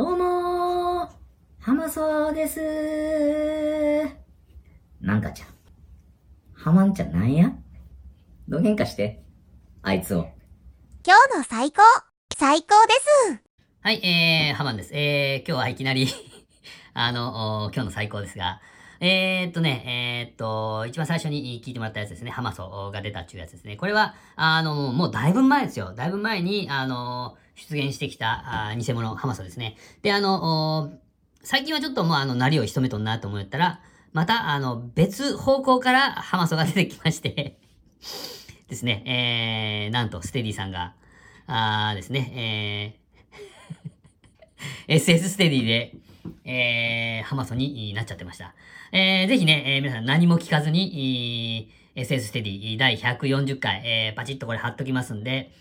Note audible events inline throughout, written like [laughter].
どうもー、浜そうですなんかちゃん。ハマんちゃんなんや？どげんかして。あいつを。今日の最高最高ですはい、えー、ハマンです。えー、今日はいきなり、[laughs] あの、お今日の最高ですが、えー、っとね、えー、っと、一番最初に聞いてもらったやつですね、ハマソが出たっていうやつですね。これは、あの、もうだいぶ前ですよ。だいぶ前に、あの、出現してきた、あ偽物ハマソですね。で、あの、最近はちょっともうあの、なりを一目とんなと思ったら、また、あの、別方向からハマソが出てきまして、[laughs] ですね、えー、なんと、ステディさんが、あーですね、えー、[laughs] SS ステディで、えー、ハマソになっちゃってました。えー、ぜひね、えー皆さん何も聞かずに、えー SS ステディ第140回、えーパチッとこれ貼っときますんで、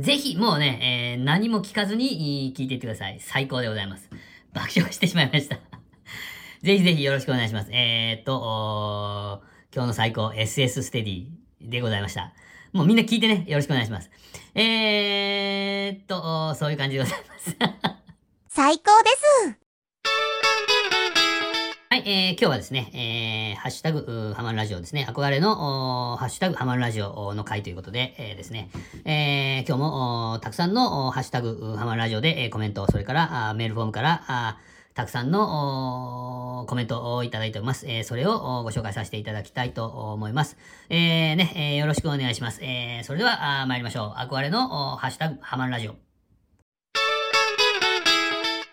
ぜひもうね、えー何も聞かずに聞いていってください。最高でございます。爆笑してしまいました。[laughs] ぜひぜひよろしくお願いします。えー、っと、今日の最高 SS ステディでございました。もうみんな聞いてね、よろしくお願いします。えー、っと、そういう感じでございます。[laughs] [laughs] 最高ですはい、えー、今日はですね、えー、ハッシュタグ、ハマンラジオですね、憧れの、ハッシュタグ、ハマンラジオの回ということで、えーですね、えー、今日も、たくさんの、ハッシュタグ、ハマンラジオで、えーコメント、それから、あーメールフォームから、あたくさんの、コメントをいただいております。えーそれをご紹介させていただきたいと思います。えー、ね、えーよろしくお願いします。えー、それでは、あ参りましょう。憧れの、ハッシュタグ、ハマンラジオ。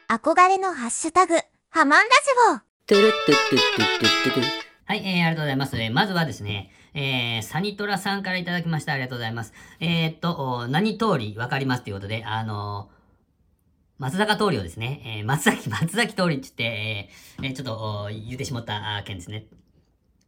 憧れのハッシュタグハマンラジオトゥルットゥットゥットゥットゥトゥトゥはい、えー、ありがとうございます。えーまずはですね、えー、サニトラさんからいただきました。ありがとうございます。えー、っと、何通りわかりますということで、あの松坂通りをですね、えー、松崎、松崎通りって言って、えーえちょっと言ってしまった件ですね。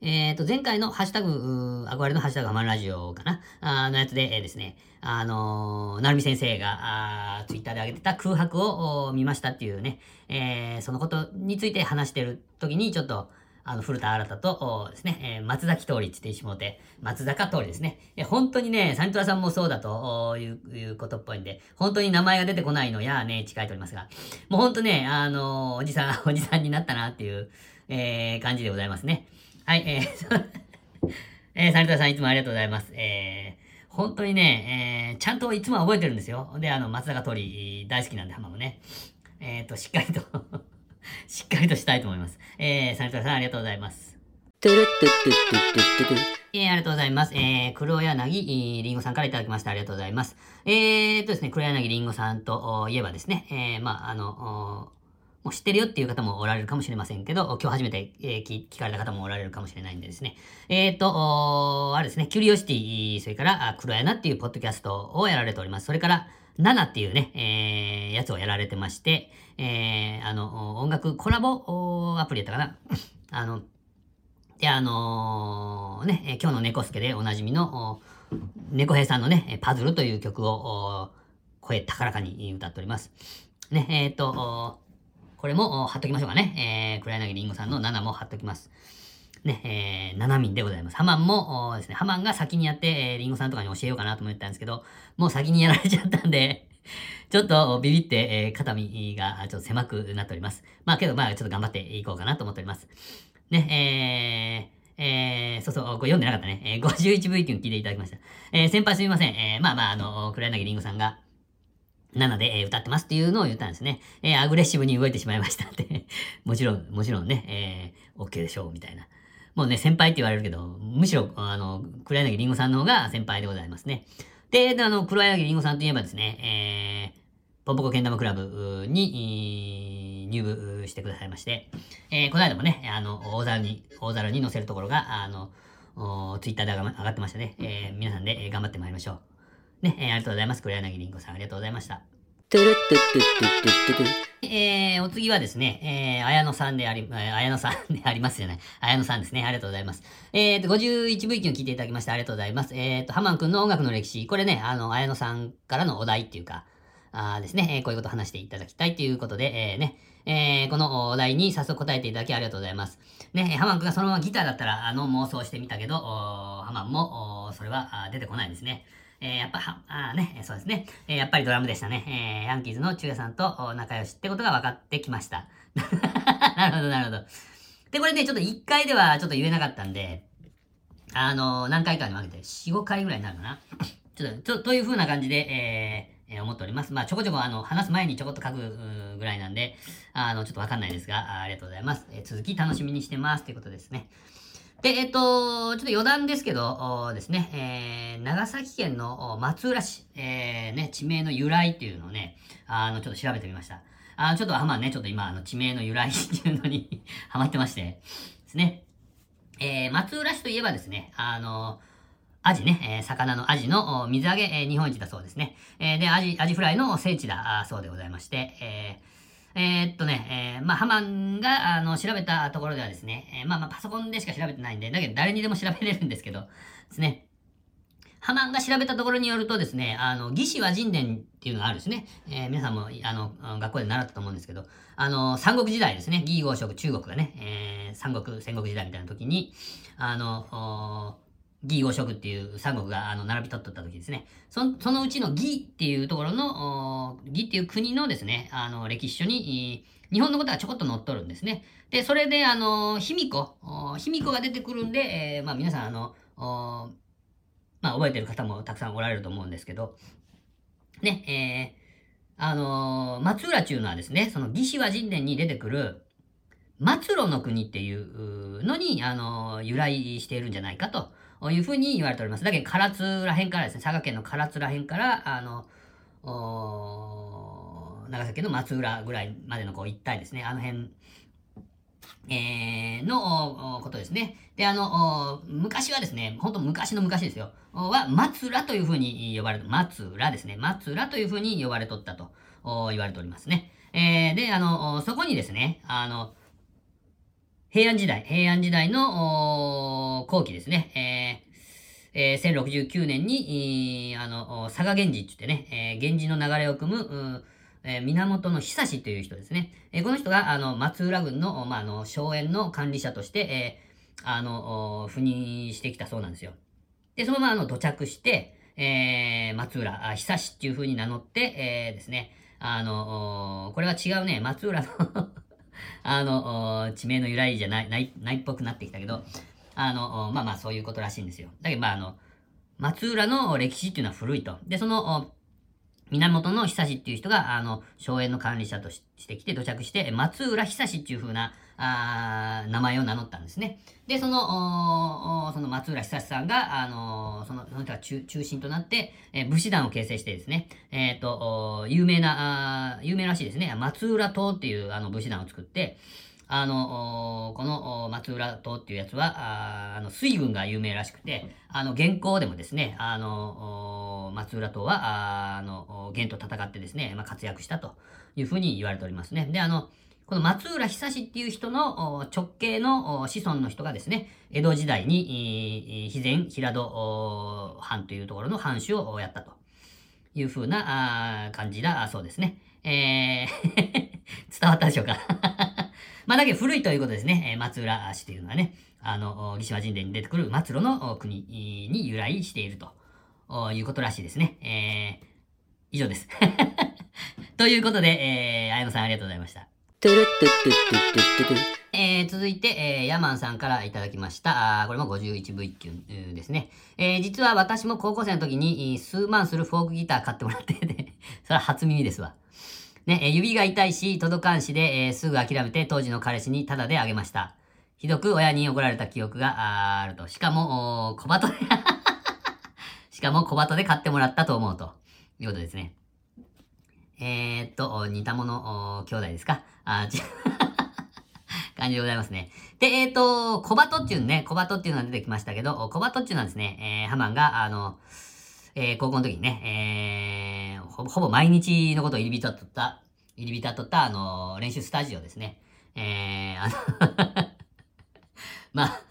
えー、と、前回のハッシュタグ、憧れのハッシュタグハマンラジオかな。あのやつで、えーですね、あのー、なるみ先生が、あツイッターで上げてた空白を見ましたっていうね、えーそのことについて話してる時に、ちょっと、あの、古田新太とですね、えー松崎通りって言ってしもうて、松坂通りですね。え本当にね、サニトラさんもそうだということっぽいんで、本当に名前が出てこないのやね、誓いておりますが、もう本当ね、あのーおじさん、おじさんになったなっていう、えー感じでございますね。はい、えー [laughs] えー、サニトラさんいつもありがとうございます。えー、本当にね、えー、ちゃんといつも覚えてるんですよ。で、あの、松坂通り大好きなんで、浜もね。えっ、と、しっかりと [laughs] しっかりとしたいと思います。えー、サニトラさんありがとうございます。トゥルットゥットゥットゥットゥットゥトゥえー、ありがとうございます。えー、黒柳りんごさんからいただきました。ありがとうございます。えーとですね、黒柳りんごさんといえばですね、えー、まあ、あの、もう知ってるよっていう方もおられるかもしれませんけど、今日初めて、えー聞かれた方もおられるかもしれないんでですね。えーっと、あれですね、キュリオシティ、それから、あ黒柳っていうポッドキャストをやられております。それから、ナナっていうね、えー、やつをやられてまして、えー、あの、音楽コラボアプリやったかな。[laughs] あの、で、あのーね、今日の猫助でおなじみの、猫兵さんのね、パズルという曲を、声高らかに歌っております。ね、えっ、と、これも貼っときましょうかね。えー、黒柳りんごさんの7も貼っときます。ね、えー、7民でございます。ハマンもですね、ハマンが先にやって、えー、りんごさんとかに教えようかなと思ったんですけど、もう先にやられちゃったんで、ちょっとビビって、えー肩身がちょっと狭くなっております。まあけど、まあちょっと頑張っていこうかなと思っております。ね、えー、えー、そうそう、これ読んでなかったね。えー、51V 級聞いていただきました。えー、先輩すみません。えー、まあまあ、あの、黒柳りんごさんが、7で、えー歌ってますっていうのを言ったんですね。えー、アグレッシブに動いてしまいましたって。[laughs] もちろん、もちろんね、えー、OK でしょう、みたいな。もうね、先輩って言われるけど、むしろ、あの、黒柳りんごさんの方が先輩でございますね。で、あの、黒柳りんごさんといえばですね、えー、ポンポコけん玉クラブに、入部してくださいまして、えーこの間もね、あの、大皿に、大皿に載せるところが、あの、ツイッターで上が上がってましたね。えー皆さんで、えー頑張ってまいりましょう。ね、えーありがとうございます。黒柳りんごさん、ありがとうございました。トゥルットゥットゥットゥットゥットゥトゥえー、お次はですね、えー、綾野さんであり、えー、綾野さんでありますじゃない。綾野さんですね。ありがとうございます。えーと、51V 級聞いていただきましてありがとうございます。えーと、ハマンくんの音楽の歴史。これね、あの、綾野さんからのお題っていうか、あーですね、えーこういうことを話していただきたいということで、えーね、えーこのお題に早速答えていただきありがとうございます。ね、ハマンくんがそのままギターだったら、あの、妄想してみたけど、ハマンも、それは出てこないですね。えー、やっぱ、あね、そうですね。えー、やっぱりドラムでしたね。えー、ヤンキーズの中也さんと仲良しってことが分かってきました。[laughs] なるほど、なるほど。で、これね、ちょっと1回ではちょっと言えなかったんで、あのー、何回かに分けて、4、5回ぐらいになるかな。[coughs] ちょっと、ちょ、という風な感じで、えー、えー、思っております。まあ、ちょこちょこ、あの、話す前にちょこっと書くぐらいなんで、あの、ちょっとわかんないですが、ありがとうございます。えー、続き楽しみにしてます。ということですね。で、えっ、と、ちょっと余談ですけど、ですね、えー、長崎県の松浦市、えー、ね、地名の由来っていうのをね、あの、ちょっと調べてみました。あ、ちょっと、まあね、ちょっと今、あの、地名の由来っていうのに [laughs] ハマってまして、ですね。えー、松浦市といえばですね、あの、アジね、え、魚のアジの水揚げ、え、日本一だそうですね。えー、で、アジ、アジフライの聖地だそうでございまして、えーえー、っとね、えー、まあ、ハマンが、あの、調べたところではですね、えー、まあまあ、パソコンでしか調べてないんで、だけど誰にでも調べれるんですけど、ですね。ハマンが調べたところによるとですね、あの、義士和人伝っていうのがあるんですね。えー、皆さんも、あの、学校で習ったと思うんですけど、あの、三国時代ですね、義王職中国がね、えー、三国、戦国時代みたいな時に、あの、義五色っていう三国があの並び取っとった時ですね。そのうちの義っていうところの、義っていう国のですね、あの歴史書に、日本のことがちょこっと載っとるんですね。で、それで、あの、卑弥呼、卑弥呼が出てくるんで、えー、まあ皆さん、あの、まあ覚えてる方もたくさんおられると思うんですけど、ね、えー、あの松浦中のはですね、その義士和人伝に出てくる、末路の国っていうのに、あの由来しているんじゃないかと。いうふうに言われております。だけど、唐津ら辺からですね、佐賀県の唐津ら辺から、あの、長崎の松浦ぐらいまでのこう一帯ですね、あの辺、えー、のことですね。で、あの、昔はですね、本当昔の昔ですよ、は、松浦というふうに呼ばれる、松浦ですね、松浦というふうに呼ばれとったと言われておりますね。えー、で、あの、そこにですね、あの、平安時代、平安時代の後期ですね、えーえー、1069年に、あの、佐賀源氏って言ってね、えー、源氏の流れを組む、えー、源の久しという人ですね。えー、この人が、あの、松浦郡の、まあ、あの、荘園の管理者として、えー、あの、赴任してきたそうなんですよ。で、そのまま、あの、土着して、えー、松浦、久しっていう風に名乗って、えー、ですね、あの、これは違うね、松浦のあの、地名の由来じゃない、ない、ないっぽくなってきたけど、あの、まあまあそういうことらしいんですよ。だけどまああの、松浦の歴史っていうのは古いと。で、その、源の久志っていう人が、あの、荘園の管理者としてきて土着して、松浦久志っていう風な、あ名前を名乗ったんですね。で、その、その松浦久さんが、あのその、その人が中中心となって、えー、武士団を形成してですね、えっ、ー、と、有名な、有名らしいですね、松浦党っていうあの武士団を作って、あの、この松浦党っていうやつは、ああの水軍が有名らしくて、あの、現行でもですね、あの、松浦党は、あの、元と戦ってですね、まあ、活躍したというふうに言われておりますね。で、あの、この松浦久志っていう人の直系の子孫の人がですね、江戸時代に、肥前平戸藩というところの藩主をやったというふうな感じだそうですね。えー [laughs] 伝わったでしょうか [laughs] まあだけど古いということですね。松浦氏というのはね、あの、義島神殿に出てくる松浦の国に由来しているということらしいですね。えー、以上です。[laughs] ということで、えー、綾野さんありがとうございました。トゥルットゥットゥットゥットゥットゥえー、続いて、えー、ヤマンさんからいただきました。あこれも 51V 級ですね。えー、実は私も高校生の時に数万するフォークギター買ってもらってね、それは初耳ですわ。ね、指が痛いし、届かんしで、え、すぐ諦めて当時の彼氏にタダであげました。ひどく親に怒られた記憶があると。しかも、小鳩でしかも小鳩で買ってもらったと思うということですね。えー、っと、似たもの、兄弟ですか？あ、違う。[laughs] 感じでございますね。で、えっ、と、小鳩っていうね、小鳩っていうのが出てきましたけど、小鳩っていうのはですね、えー、ハマンが、あの、えー、高校の時にね、えー、ほぼ、ほぼ毎日のことを入り浸っとった、入り浸っとった、あの、練習スタジオですね。えー、あの [laughs] まあ、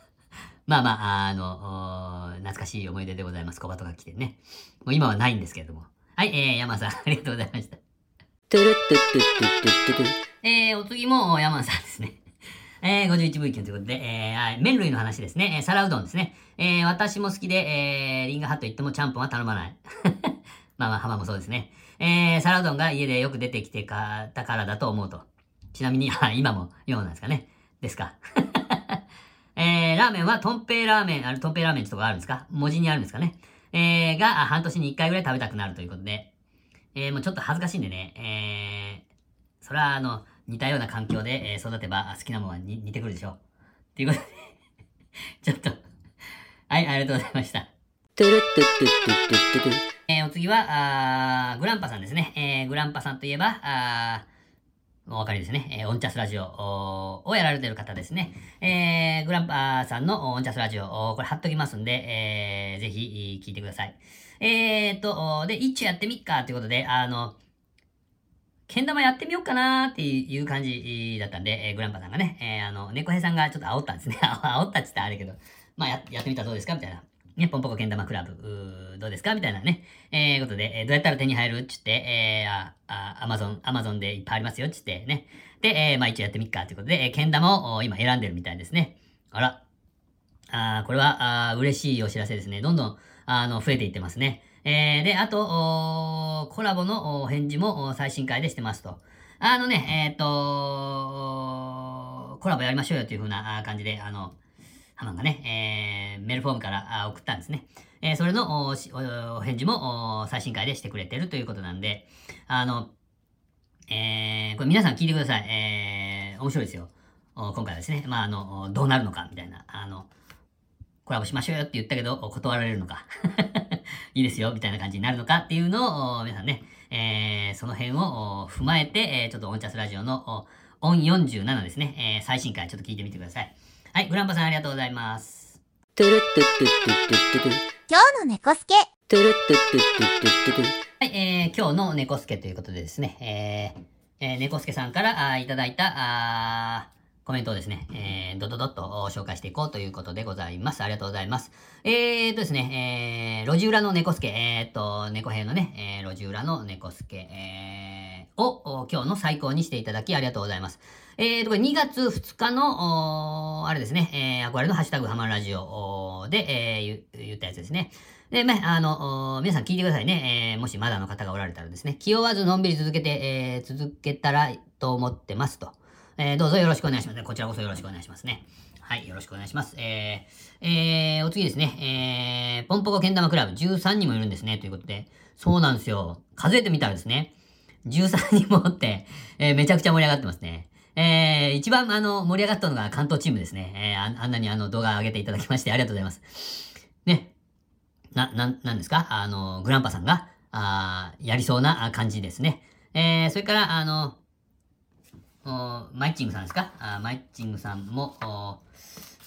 まあまあ、あの、懐かしい思い出でございます。小鳩が来てね。もう今はないんですけれども。はい、えー、山さん、ありがとうございました。トゥルットゥットゥットゥットゥットゥえー、お次も山さんですね。えー、51分級ということで、えー、麺類の話ですね。えー、皿うどんですね。えー、私も好きで、えー、リンガハット行ってもちゃんぽんは頼まない。まあまあ、浜もそうですね。えー、皿うどんが家でよく出てきてかたからだと思うと。ちなみに、今も、今もなんですかね。ですか。えー、ラーメンは、とんぺいラーメン、あれ、とんぺいラーメンってとこあるんですか文字にあるんですかね。えー、が、半年に1回ぐらい食べたくなるということで、えー、もうちょっと恥ずかしいんでね、えー、それは、あの、似たような環境で、え、育てば好きなものは似てくるでしょう。ということで [laughs] ちょっとはい、ありがとうございました。えー、お次は、あグランパさんですね。えー、グランパさんといえば、あお分かりですね。えー、オンチャスラジオをやられてる方ですね。えー、グランパーさんのオンチャスラジオ、これ貼っときますんで、えー、ぜひ聞いてください。えーと、で、一応やってみっかということで、あの、けん玉やってみようかなーっていう感じだったんで、えー、グランパさんがね、えー、あの、猫兵さんがちょっと煽ったんですね。[laughs] 煽ったっつってあれけど、まあや、やってみたらどうですかみたいな。ね、ポンポコけん玉クラブ、どうですか？みたいなね。えー、ことで、えー、どうやったら手に入る？っつって、えー、あ、あ、アマゾン、アマゾンでいっぱいありますよっつってね。で、えー、まあ一応やってみっかということで、えー、けん玉を今選んでるみたいですね。あら。あこれは、あ嬉しいお知らせですね。どんどん、あの、増えていってますね。えー、で、あと、コラボのお返事も最新回でしてますと。あのね、えっ、ー、と、コラボやりましょうよという風な感じで、あの、ハマンがね、えー、メールフォームから送ったんですね。えー、それのお返事も最新回でしてくれてるということなんで、あの、えー、これ皆さん聞いてください。えー、面白いですよ。今回はですね、まあ、あの、どうなるのか、みたいな、あの、コラボしましょうよって言ったけど、断られるのか。[laughs] いいですよ、みたいな感じになるのかっていうのを、皆さんね、えー、その辺を踏まえて、えー、ちょっとオンチャスラジオのオン47ですね、えー、最新回ちょっと聞いてみてください。はい、グランパさんありがとうございます。トゥルットゥットゥットゥットゥットゥ今日の猫助トゥルットゥットゥットゥットゥットゥはい、えー、今日の猫助ということでですね、えー、えー、猫助さんからあいただいた、あコメントをですね、えー、ドドドッと紹介していこうということでございます。ありがとうございます。えーとですね、えー、路地裏の猫助、えーと、猫兵のね、えー、路地裏の猫助、えー、を今日の最高にしていただきありがとうございます。えーと、これ2月2日の、あれですね、えー、憧れのハッシュタグハマラジオで、えー、言ったやつですね。で、まあ、あの、皆さん聞いてくださいね。えー、もしまだの方がおられたらですね、気負わずのんびり続けて、えー、続けたらと思ってますと。えー、どうぞよろしくお願いします。こちらこそよろしくお願いしますね。はい、よろしくお願いします。えー、えー、お次ですね、えー、ポンポコけん玉クラブ13人もいるんですね、ということで。そうなんですよ。数えてみたらですね、13人もおって、えー、めちゃくちゃ盛り上がってますね。えー、一番あの、盛り上がったのが関東チームですね。えー、あんなにあの動画上げていただきましてありがとうございます。ね。な、な、なんですか？あの、グランパさんが、あやりそうな感じですね。えー、それから、あの、マイチングさんですか？あマイチングさんも、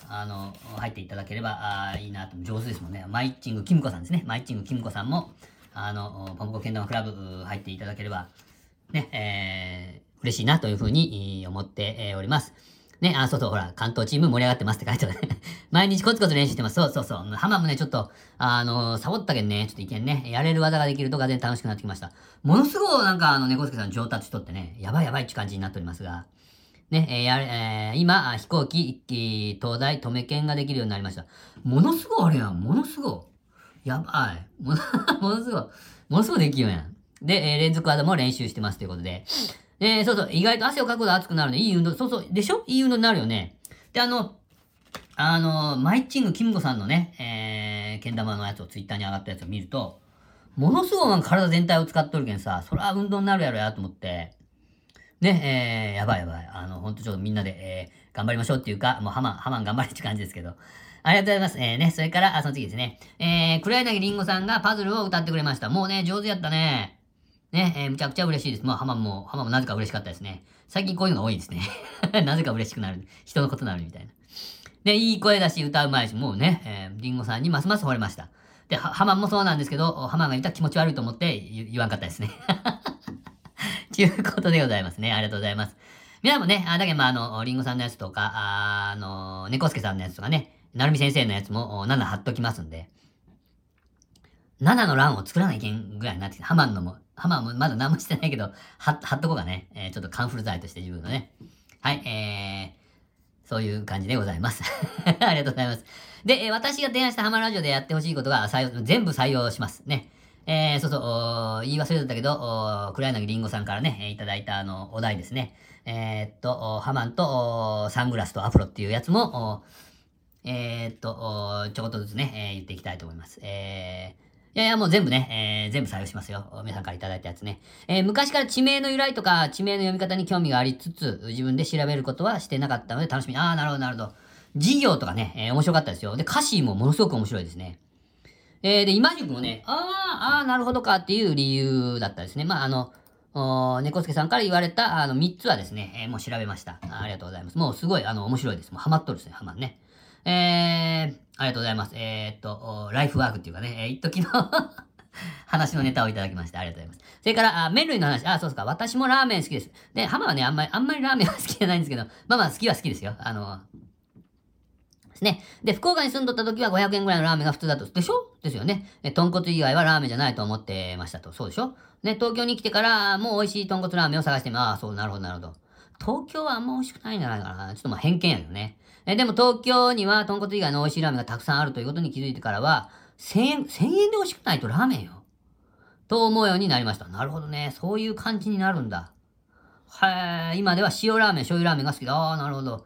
あの、入っていただければあいいなと、上手ですもんね。マイチングキムコさんですね。マイチングキムコさんも、あの、ポンポコけん玉クラブ入っていただければ、ね、えー、嬉しいなというふうに思っております。ね、あ、そうそう、ほら、関東チーム盛り上がってますって書いてあるね。[laughs] 毎日コツコツ練習してます。そうそうそう。ハマもね、ちょっと、あの、サボったけんね、ちょっといけんね。やれる技ができるとが全然楽しくなってきました。ものすごい、なんか、あの、猫助さん上達しとってね、やばいやばいって感じになっておりますが、ね、えー、やえー、今、飛行機、一機、東大、止め券ができるようになりました。ものすごいあれやん。ものすごい。やばい。[laughs] もの、すごい。ものすごいできるやん。で、えー、連続技も練習してますということで。えー、そうそう、意外と汗をかくほど熱くなるね。いい運動、そうそう、でしょ？いい運動になるよね。で、あの、あの、マイチング・キムコさんのね、えー、けん玉のやつをツイッターに上がったやつを見ると、ものすごい体全体を使っとるけんさ、それは運動になるやろやと思って、ね、えー、やばいやばい。あの、ほんとちょっとみんなで、えー、頑張りましょうっていうか、もうハマン、ハマン頑張れって感じですけど。ありがとうございます。えー、ね、それから、あ、その次ですね。えー、黒柳りんごさんがパズルを歌ってくれました。もうね、上手やったね。ね、えー、むちゃくちゃ嬉しいです。まあ、ハマンも、ハマンもなぜか嬉しかったですね。最近こういうのが多いですね。[laughs] なぜか嬉しくなる。人のことなるみたいな。で、いい声だし、歌うまいし、もうね、えー、リンゴさんにますます惚れました。で、ハマもそうなんですけど、ハマが言ったら気持ち悪いと思って言わんかったですね。[laughs] ということでございますね。ありがとうございます。皆さんもね、あだけど、まあ、あの、リンゴさんのやつとか、あ、あの、猫助さんのやつとかね、なるみ先生のやつも7貼っときますんで、7の欄を作らないけんぐらいになってきて、ハマンのもハマもまだ何もしてないけど、は、貼っとこうかね。えー、ちょっとカンフル剤として自分のね。はい、えー、そういう感じでございます。[laughs] ありがとうございます。で、私が提案したハマラジオでやってほしいことが採用、全部採用します。ね。えー、そうそう、言い忘れてたけど、黒柳りんごさんからね、いただいたあの、お題ですね。えーっと、ハマンとサングラスとアフロっていうやつも、えーっと、ちょこっとずつね、え言っていきたいと思います。えーいやいや、もう全部ね、えー全部採用しますよ。皆さんからいただいたやつね。えー昔から地名の由来とか、地名の読み方に興味がありつつ、自分で調べることはしてなかったので楽しみ。ああ、なるほど、なるほど。事業とかね、えー面白かったですよ。で、歌詞もものすごく面白いですね。えーで、今塾もね、ああ、ああ、なるほどかっていう理由だったですね。まあ、あの、猫助さんから言われた、あの、3つはですね、えーもう調べましたあ。りがとうございます。もうすごい、あの、面白いです。もうハマっとるですね、ハマんね。えー、ありがとうございます。えー、っと、ライフワークっていうかね、えー、一時の [laughs] 話のネタをいただきまして、ありがとうございます。それから、あ麺類の話、あ、そうですか、私もラーメン好きです。で、ハマはね、あんまり、あんまりラーメンは [laughs] 好きじゃないんですけど、まあまあ好きは好きですよ。あの、ですね。で、福岡に住んどった時は500円ぐらいのラーメンが普通だと。でしょ？ですよね。え豚骨以外はラーメンじゃないと思ってましたと。そうでしょ？ね、東京に来てから、もう美味しい豚骨ラーメンを探してみああ、そう、なるほど、なるほど。東京はあんま美味しくないんじゃないかな。ちょっとまあ偏見やけどね。えでも東京には豚骨以外の美味しいラーメンがたくさんあるということに気づいてからは、1000円、千円で美味しくないとラーメンよ。と思うようになりました。なるほどね。そういう感じになるんだ。はい。今では塩ラーメン、醤油ラーメンが好きだ。ああ、なるほど。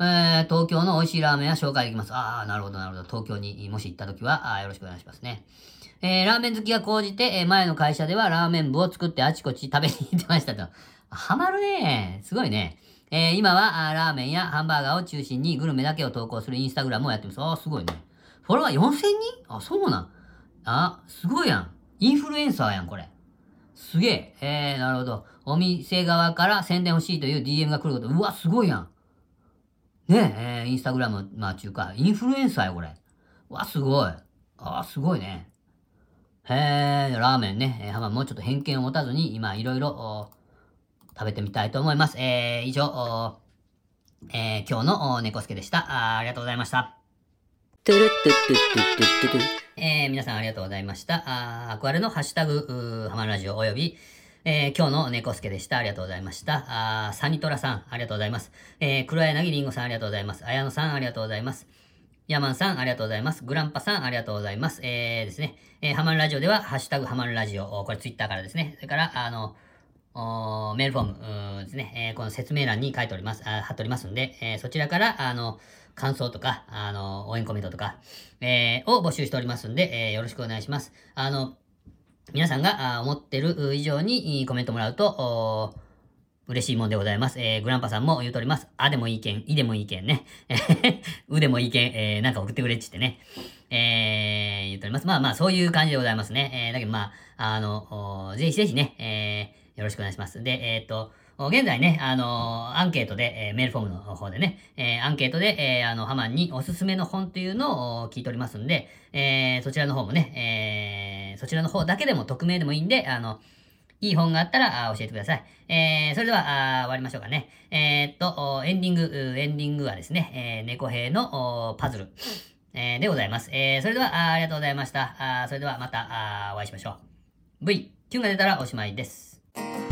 えー、東京の美味しいラーメンは紹介できます。ああ、なるほど、なるほど。東京にもし行った時は、あよろしくお願いしますね。えー、ラーメン好きが高じて、えー前の会社ではラーメン部を作ってあちこち食べに行ってましたと。ハマるねすごいね。えー今はあーラーメンやハンバーガーを中心にグルメだけを投稿するインスタグラムをやってます。ああ、すごいね。フォロワー4000人あ、そうなん？あ、すごいやん。インフルエンサーやん、これ。すげえ。えー、なるほど。お店側から宣伝欲しいという DM が来ること。うわ、すごいやん。ねえ、えーインスタグラム、まあ、中か、インフルエンサーよ、これ。うわ、すごい。ああ、すごいね。へえ、ラーメンね。えー、はまもうちょっと偏見を持たずに、今、いろいろ、食べてみたいと思います。えー、以上、えー、今日の猫助でしたあ。ありがとうございました。トゥルトゥトゥトゥトゥトゥトゥえー、皆さんありがとうございました。あーアクアレのハッシュタグ、ハマラジオおよび、えー今日の猫助でした。ありがとうございました。あーサニトラさん、ありがとうございます。えー、黒柳りんごさん、ありがとうございます。綾野さん、ありがとうございます。ヤマンさん、ありがとうございます。グランパさん、ありがとうございます。えーですね、えーハマるラジオでは、ハッシュタグハマるラジオ、これツイッターからですね。それから、あの、メールフォームですね、えーこの説明欄に書いております、あ貼っておりますんで、えーそちらから、あの、感想とか、あの、応援コメントとか、えーを募集しておりますんで、えーよろしくお願いします。あの、皆さんが思ってる以上にコメントもらうと、嬉しいもんでございます。えー、グランパさんも言うとおります。あでもいいけん、いでもいいけんね。[laughs] うでもいいけん、えー、なんか送ってくれっちってね。えー、言うとおります。まあまあ、そういう感じでございますね。えー、だけどまあ、あの、ぜひぜひね、えー、よろしくお願いします。で、えっ、と、現在ね、あのアンケートで、えーメールフォームの方でね、えーアンケートで、えあの、ハマンにおすすめの本というのを聞いておりますんで、えそちらの方もね、えそちらの方だけでも匿名でもいいんで、あの、いい本があったら教えてください。えー、それでは終わりましょうかね。えっと、エンディング、エンディングはですね、え、猫兵のパズル、えでございます。えそれではあありがとうございました。あそれではまたあお会いしましょう。V、キュンが出たらおしまいです。Thank you.